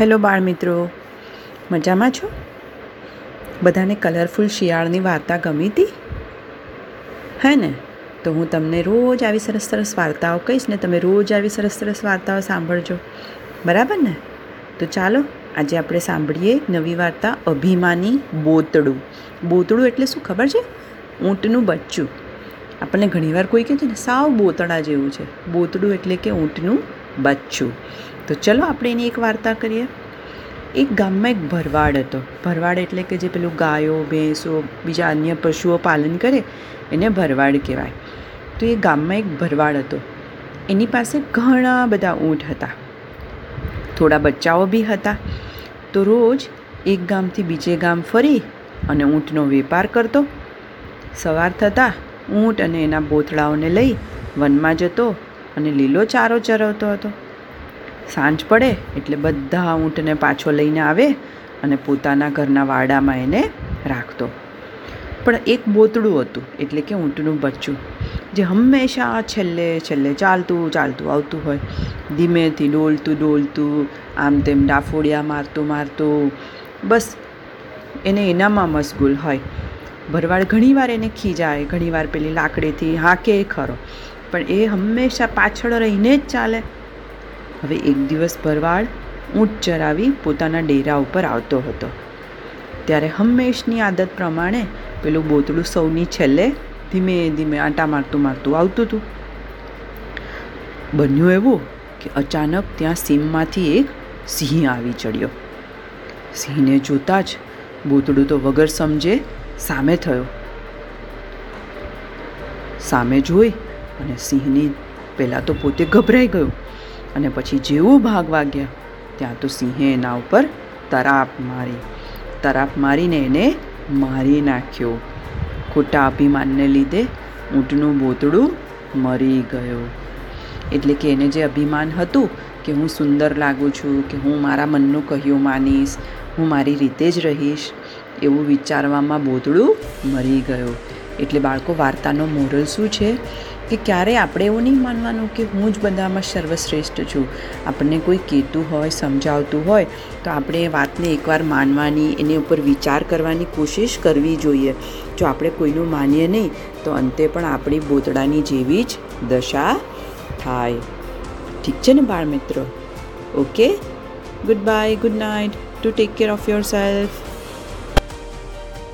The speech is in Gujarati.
હેલો બાળમિત્રો. મજામાં છો? બધાને કલરફુલ શિયાળની વાર્તા ગમી હતી હે ને? તો હું તમને રોજ આવી સરસ સરસ વાર્તાઓ કહીશ ને તમે રોજ આવી સરસ સરસ વાર્તાઓ સાંભળજો. બરાબર ને? તો ચાલો, આજે આપણે સાંભળીએ નવી વાર્તા અભિમાની બોતડું. બોતડું એટલે શું ખબર છે? ઊંટનું બચ્ચું. આપણને ઘણીવાર કોઈ કહે છે ને, સાવ બોતડા જેવું છે. બોતડું એટલે કે ઊંટનું બચ્ચું. તો ચલો આપણે એની એક વાર્તા કરીએ. એક ગામમાં એક ભરવાડ હતો. ભરવાડ એટલે કે જે પેલું ગાયો, ભેંસો, બીજા અન્ય પશુઓ પાલન કરે એને ભરવાડ કહેવાય. તો એ ગામમાં એક ભરવાડ હતો. એની પાસે ઘણા બધા ઊંટ હતા. થોડા બચ્ચાઓ બી હતા. તો રોજ એક ગામથી બીજે ગામ ફરી અને ઊંટનો વેપાર કરતો. સવાર થતાં ઊંટ અને એના બોથડાઓને લઈ વનમાં જતો અને લીલો ચારો ચરવતો હતો. સાંજ પડે એટલે બધા ઊંટને પાછો લઈને આવે અને પોતાના ઘરના વાડામાં એને રાખતો. પણ એક બોતડું હતું, એટલે કે ઊંટનું બચ્ચું, જે હંમેશા છેલ્લે છેલ્લે ચાલતું ચાલતું, આવતું હોય. ધીમેથી ડોલતું ડોલતું, આમ તેમ ડાફોડિયા મારતું મારતું, બસ એને એનામાં મશગુલ હોય. ભરવાડ ઘણીવાર એને ખીજાય, ઘણીવાર પેલી લાકડીથી હાકે ખરો. પણ એ હંમેશા પાછળ રહીને જ ચાલે. હવે એક દિવસ ભરવાડ ઊંટ ચરાવી પોતાના ડેરા ઉપર આવતો હતો. ત્યારે હંમેશની આદત પ્રમાણે પેલું બોતડું સૌની છેલ્લે ધીમે ધીમે આંટા મારતું મારતું આવતું હતું. બન્યું એવું કે અચાનક ત્યાં સીમમાંથી એક સિંહ આવી ચડ્યો. સિંહને જોતાં જ બોતડું તો વગર સમજે સામે થયો. સામે જોઈ અને સિંહની પહેલાં તો પોતે ગભરાઈ ગયો અને પછી જેવો ભાગ વાગ્યા, ત્યાં તો સિંહે એના ઉપર તરાપ મારી, તરાપ મારીને એને મારી નાખ્યો. ખોટા અભિમાનને લીધે ઊંટનું બોતડું મરી ગયો. એટલે કે એને જે અભિમાન હતું કે હું સુંદર લાગું છું, કે હું મારા મનનું કહ્યું માનીશ, હું મારી રીતે જ રહીશ, એવું વિચારવામાં બોતડું મરી ગયો. એટલે બાળકો, વાર્તાનો મોરલ શું છે? કે ક્યારે આપણે એવું નહીં માનવાનું કે હું જ બધામાં સર્વશ્રેષ્ઠ છું. આપણને કોઈ કહેતું હોય, સમજાવતું હોય, તો આપણે એ વાતને એકવાર માનવાની, એની ઉપર વિચાર કરવાની કોશિશ કરવી જોઈએ. જો આપણે કોઈનું માનીએ નહીં, તો અંતે પણ આપણી બોતડાની જેવી જ દશા થાય. ઠીક છે ને બાળ મિત્રો okay? Good bye good night to take care of your self